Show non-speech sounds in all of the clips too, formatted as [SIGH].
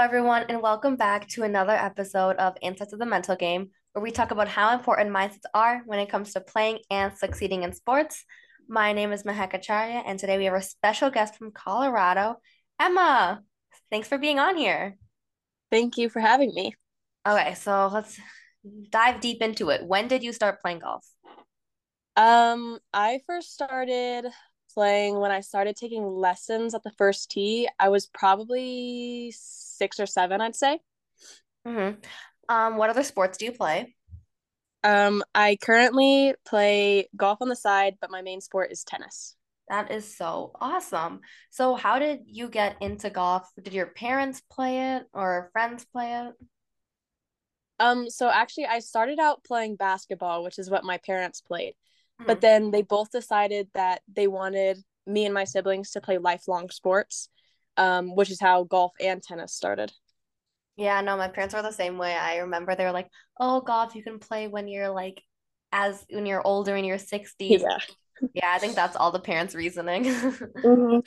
everyone, and welcome back to another episode of Insights of the Mental Game, where we talk about how important mindsets are when it comes to playing and succeeding in sports. My name is Mahek Acharya, and today we have a special guest from Colorado, Emma. Thanks for being on here. Thank you for having me. Okay, so let's dive deep into it. When did you start playing golf? Um, I first started playing when I started taking lessons at the first tee. I was probably six or seven, I'd say. Mm-hmm. Um, what other sports do you play? Um, I currently play golf on the side, but my main sport is tennis. That is so awesome. So, how did you get into golf? Did your parents play it or friends play it? Um, so actually I started out playing basketball, which is what my parents played. Mhm. But then they both decided that they wanted me and my siblings to play lifelong sports, um, which is how golf and tennis started. Yeah, no, my parents were the same way. I remember they were like, "Oh, golf you can play when you're like as when you're older in your 60s." Yeah. Yeah, I think that's all the parents' reasoning. [LAUGHS] Mhm.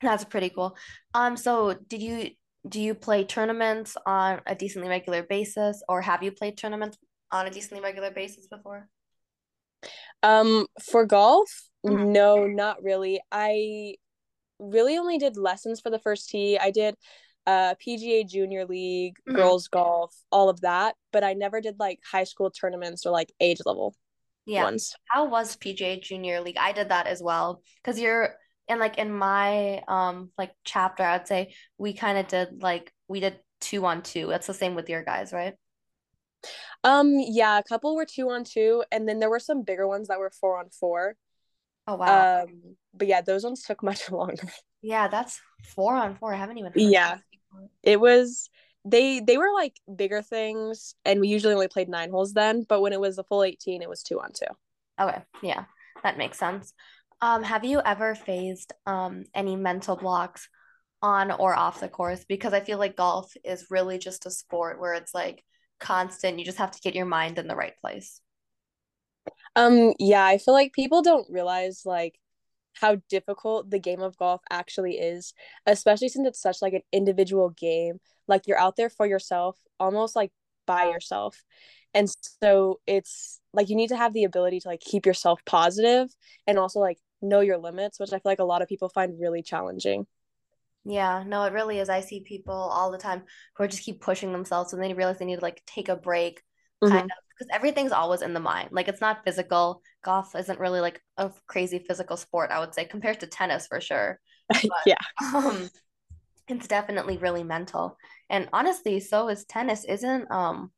That's pretty cool. Um, so did you do you play tournaments on a decently regular basis, or have you played tournaments on a decently regular basis before? Um, for golf, Mhm. no, not really. I really only did lessons for the first tee. I did uh PGA Junior League, Mhm. girls golf, all of that, but I never did like high school tournaments or like age level Yeah. ones. How was PGA Junior League? I did that as well. Because you're and like in my um like chapter, I'd say we kind of did like we did two on two. That's the same with your guys, right? Um, yeah, a couple were two on two, and then there were some bigger ones that were four on four. Oh wow. Um, but yeah, those ones took [LAUGHS] much longer. Yeah, that's four on four. I haven't even Yeah. It was they they were like bigger things, and we usually only played nine holes then, but when it was the full 18, it was two on two. Okay, yeah, that makes sense. Um, have you ever faced um any mental blocks on or off the course? Because I feel like golf is really just a sport where it's like constant. You just have to get your mind in the right place. Um, yeah, I feel like people don't realize like how difficult the game of golf actually is, especially since it's such like an individual game. Like you're out there for yourself, almost like by yourself. And so it's like you need to have the ability to like keep yourself positive and also like know your limits, which I feel like a lot of people find really challenging. Yeah, no, it really is. I see people all the time who are just keep pushing themselves and they realize they need to like take a break, kind Mhm. of, because everything's always in the mind. Like it's not physical. Golf isn't really like a crazy physical sport, I would say, compared to tennis for sure. [LAUGHS] But Yeah. um, it's definitely really mental. And honestly, so is tennis. Isn't um,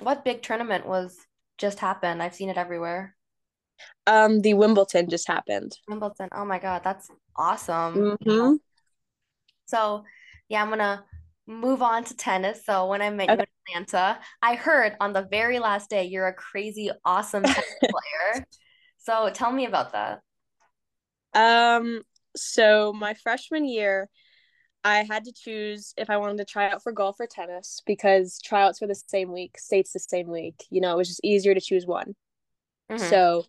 what big tournament was just happened? I've seen it everywhere. Um, the Wimbledon just happened. Wimbledon. Oh my God, that's awesome. hmm So, yeah, I'm gonna move on to tennis. So, when I met you Okay. in Atlanta, I heard on the very last day you're a crazy awesome tennis [LAUGHS] player. So, tell me about that. Um, so my freshman year, I had to choose if I wanted to try out for golf or tennis because tryouts were the same week, states the same week. You know, it was just easier to choose one. hmm So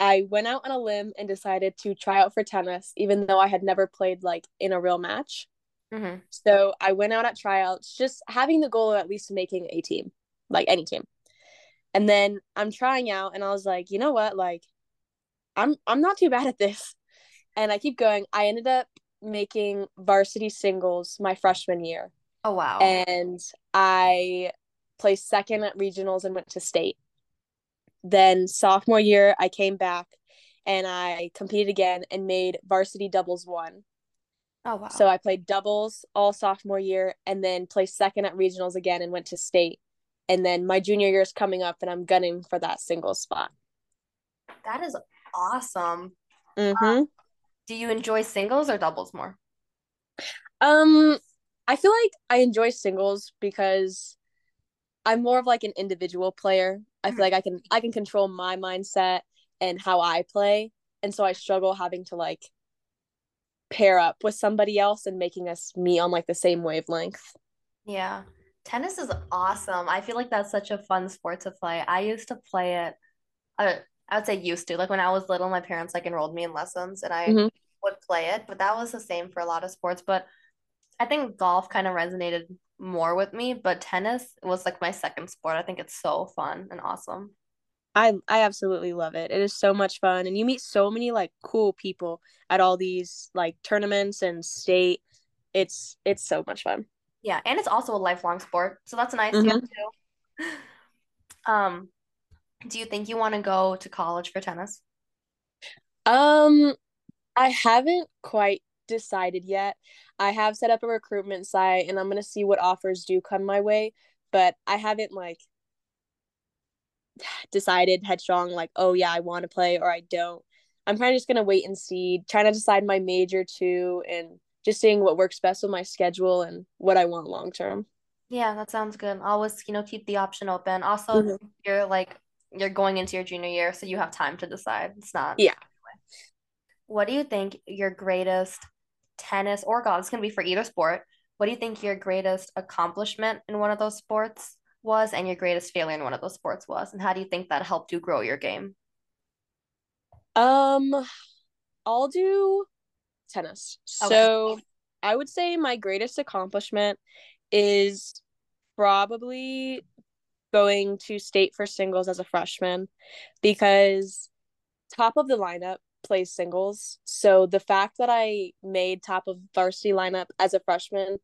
I went out on a limb and decided to try out for tennis, even though I had never played like in a real match. Hmm So I went out at tryouts, just having the goal of at least making a team, like any team. And then I'm trying out and I was like, you know what? Like I'm I'm not too bad at this. And I keep going. I ended up making varsity singles my freshman year. Oh, wow. And I placed second at regionals and went to state. Then sophomore year, I came back and I competed again and made varsity doubles one. Oh, wow. So I played doubles all sophomore year and then placed second at regionals again and went to state. And then my junior year is coming up and I'm gunning for that single spot. That is awesome. Mm-hmm. Do you enjoy singles or doubles more? Um, I feel like I enjoy singles because I'm more of like an individual player. I feel Mhm. like I can I can control my mindset and how I play, and so I struggle having to like pair up with somebody else and making us meet on like the same wavelength. Yeah. Tennis is awesome. I feel like that's such a fun sport to play. I used to play it, uh, I would say used to. Like when I was little, my parents like enrolled me in lessons and I hmm would play it, but that was the same for a lot of sports. But I think golf kind of resonated more with me, but tennis was like my second sport. I think it's so fun and awesome. I I absolutely love it. It is so much fun and you meet so many like cool people at all these like tournaments and state. It's it's so much fun. Yeah, and it's also a lifelong sport, so that's nice Mhm. too. [LAUGHS] Um, do you think you want to go to college for tennis? Um I haven't quite decided yet. I have set up a recruitment site and I'm going to see what offers do come my way, but I haven't like decided headstrong like, "Oh yeah, I want to play or I don't." I'm kind of just going to wait and see, trying to decide my major too and just seeing what works best with my schedule and what I want long term. Yeah, that sounds good. Always, you know, keep the option open. Also, Mhm. you're like you're going into your junior year, so you have time to decide. It's not. Yeah. What do you think your greatest tennis or golf, it's gonna be for either sport. What do you think your greatest accomplishment in one of those sports was and your greatest failure in one of those sports was? And how do you think that helped you grow your game? Um I'll do tennis. Okay. So, I would say my greatest accomplishment is probably going to state for singles as a freshman because top of the lineup plays singles. So the fact that I made top of varsity lineup as a freshman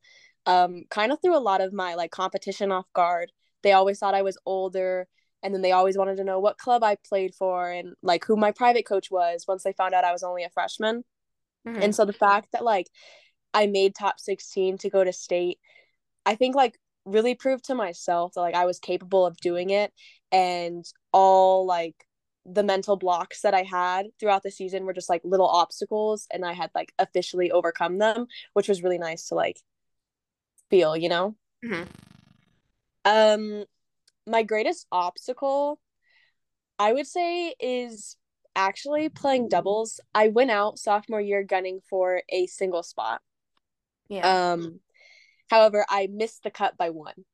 um kind of threw a lot of my like competition off guard. They always thought I was older and then they always wanted to know what club I played for and like who my private coach was once they found out I was only a freshman. hmm And so the fact that like I made top 16 to go to state I think like really proved to myself that like I was capable of doing it and all like the mental blocks that I had throughout the season were just like little obstacles and I had like officially overcome them, which was really nice to like feel, you know? hmm Um my greatest obstacle I would say is actually playing doubles. I went out sophomore year gunning for a single spot. Yeah. Um however, I missed the cut by one.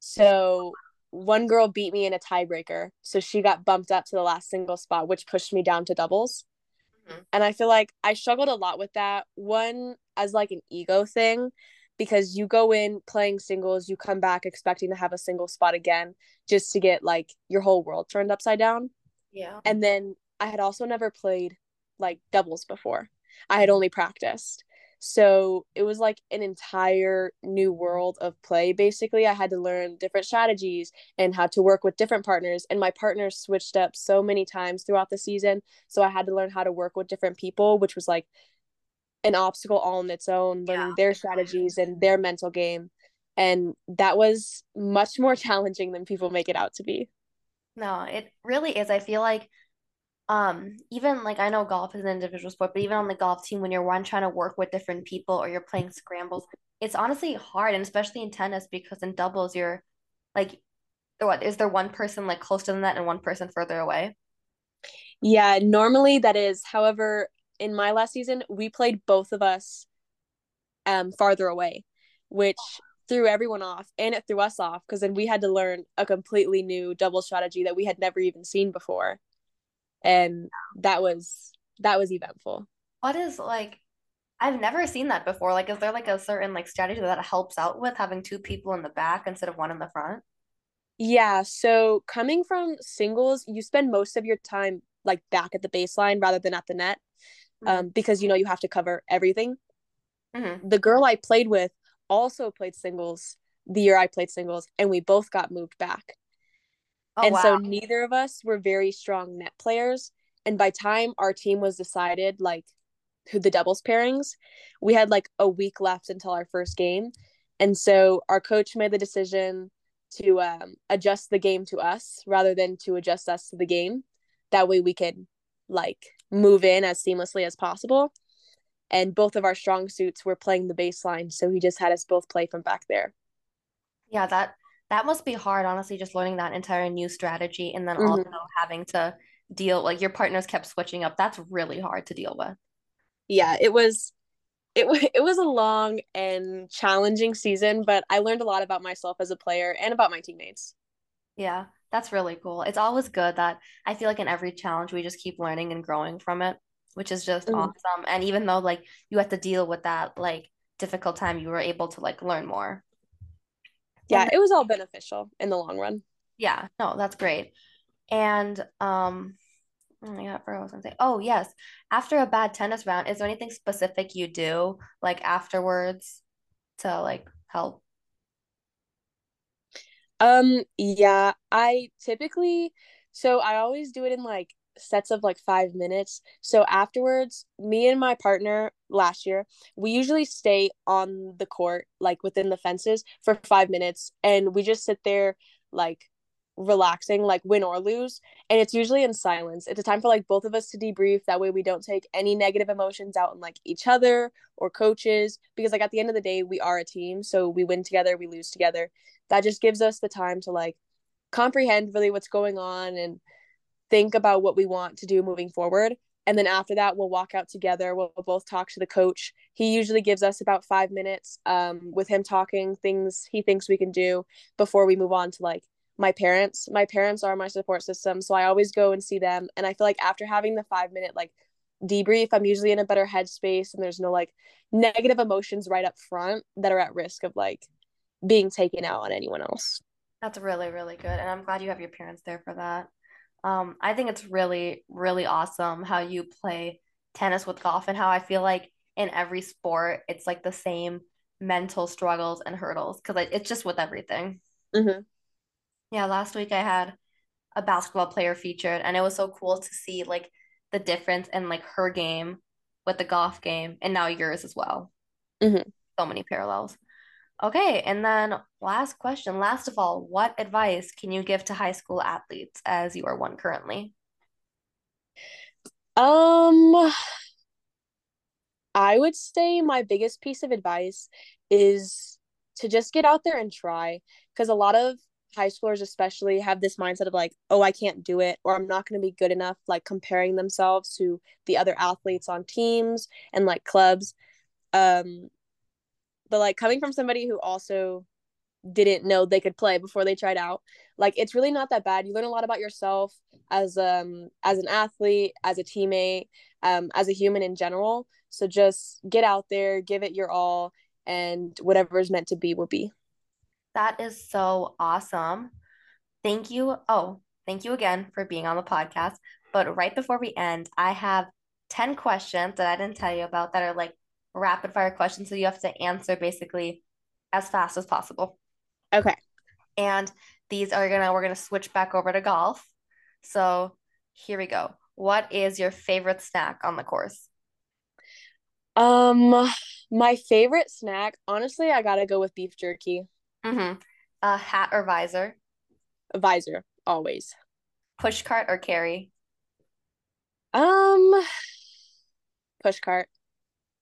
So one girl beat me in a tiebreaker. So she got bumped up to the last single spot, which pushed me down to doubles. Mhm. And I feel like I struggled a lot with that. One, as like an ego thing, because you go in playing singles, you come back expecting to have a single spot again just to get like your whole world turned upside down. Yeah. And then I had also never played like doubles before. I had only practiced. So it was like an entire new world of play. Basically, I had to learn different strategies and how to work with different partners. And my partners switched up so many times throughout the season. So I had to learn how to work with different people, which was like an obstacle all on its own, Yeah. learning their strategies and their mental game. And that was much more [LAUGHS] challenging than people make it out to be. No, it really is. I feel like um even like I know golf is an individual sport, but even on the golf team when you're one trying to work with different people or you're playing scrambles, it's honestly hard and especially in tennis because in doubles you're like what is there one person like close to the net and one person further away? Yeah, normally that is. However, in my last season, we played both of us um farther away, which threw everyone off and it threw us off because then we had to learn a completely new double strategy that we had never even seen before. And that was that was eventful. What is like I've never seen that before. Like is there like a certain like strategy that helps out with having two people in the back instead of one in the front? Yeah, so coming from singles, you spend most of your time like back at the baseline rather than at the net um, because you know you have to cover everything. hmm The girl I played with also played singles the year I played singles, and we both got moved back. Oh And so neither of us were very strong net players. And by time our team was decided, like who the doubles pairings, we had like a week left until our first game. And so our coach made the decision to um, adjust the game to us rather than to adjust us to the game. That way we could like move in as seamlessly as possible. And both of our strong suits were playing the baseline. So he just had us both play from back there. Yeah, that that must be hard, honestly, just learning that entire new strategy and then also Mhm. having to deal like your partners kept switching up. That's really hard to deal with. Yeah, it was it it was a long and challenging season, but I learned a lot about myself as a player and about my teammates. Yeah, that's really cool. It's always good that I feel like in every challenge we just keep learning and growing from it, which is just Mhm. awesome. And even though like you have to deal with that like difficult time, you were able to like learn more. yeah, it was all beneficial in the long run. Yeah, no, that's great. And um, oh my God, I forgot what I was gonna say. Oh, yes. After a bad tennis round, is there anything specific you do like afterwards to like help? Um, yeah, I typically, so I always do it in like sets of like five minutes. So afterwards, me and my partner last year, we usually stay on the court, like within the fences for five minutes, and we just sit there like relaxing, like win or lose. And it's usually in silence. It's a time for like both of us to debrief. That way we don't take any negative emotions out on like each other or coaches. Because like at the end of the day, we are a team. So we win together, we lose together. That just gives us the time to like comprehend really what's going on and think about what we want to do moving forward. And then after that, we'll walk out together. We'll, both talk to the coach. He usually gives us about five minutes um, with him talking things he thinks we can do before we move on to like my parents. My parents are my support system. So I always go and see them. And I feel like after having the five minute like debrief, I'm usually in a better headspace and there's no like negative emotions right up front that are at risk of like being taken out on anyone else. That's really, really good. And I'm glad you have your parents there for that. Um, I think it's really, really awesome how you play tennis with golf and how I feel like in every sport, it's like the same mental struggles and hurdles because it's just with everything. Mm-hmm. Yeah, last week I had a basketball player featured, and it was so cool to see like the difference in like her game with the golf game and now yours as well. Mm-hmm. So many parallels. Okay, and then last question. Last of all, what advice can you give to high school athletes as you are one currently? Um, I would say my biggest piece of advice is to just get out there and try because a lot of high schoolers especially have this mindset of like oh i can't do it or i'm not going to be good enough like comparing themselves to the other athletes on teams and like clubs. Um but like coming from somebody who also didn't know they could play before they tried out like it's really not that bad. You learn a lot about yourself as um as an athlete as a teammate um as a human in general. So just get out there give it your all and whatever is meant to be will be That is so awesome. Thank you. Oh, thank you again for being on the podcast. But right before we end, I have 10 questions that I didn't tell you about that are like rapid fire questions. So you have to answer basically as fast as possible. okay And these are gonna, we're gonna switch back over to golf. So here we go. What is your favorite snack on the course? um my favorite snack honestly i gotta go with beef jerky Mm-hmm. A hat or visor, visor always. Push cart or carry, um push cart.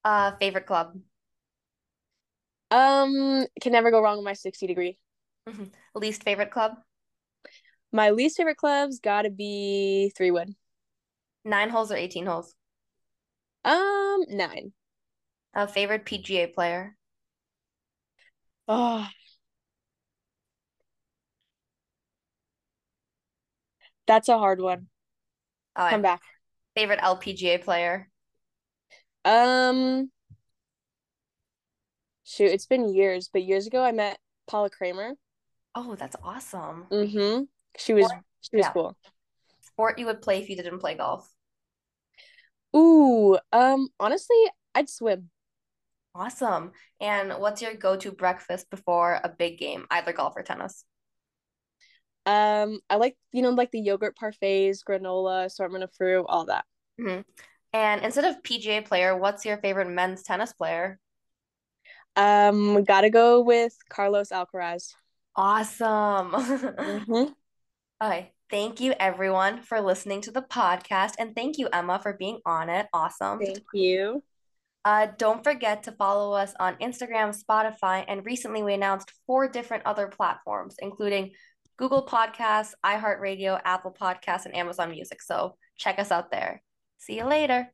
Uh, favorite club, um can never go wrong with my 60 degree. Mm-hmm. least favorite club, my least favorite club's gotta be three wood nine holes or 18 holes, um nine. A favorite PGA player, oh that's a hard one uh, come back favorite LPGA player, um shoot it's been years but years ago i met Paula Creamer oh, that's awesome. mm-hmm she was Sport- she was yeah. cool Sport you would play if you didn't play golf. ooh um honestly i'd swim Awesome. And what's your go-to breakfast before a big game, either golf or tennis? Um, I like you know like the yogurt parfaits, granola, assortment of fruit, all that. hmm And instead of PGA player, what's your favorite men's tennis player? Um, gotta go with Carlos Alcaraz. Awesome. [LAUGHS] Mm-hmm. Okay. Thank you, everyone, for listening to the podcast. And thank you, Emma, for being on it. Awesome. Thank you. Uh, don't forget to follow us on Instagram, Spotify, and recently we announced four different other platforms, including Google Podcasts, iHeartRadio, Apple Podcasts, and Amazon Music. So check us out there. See you later.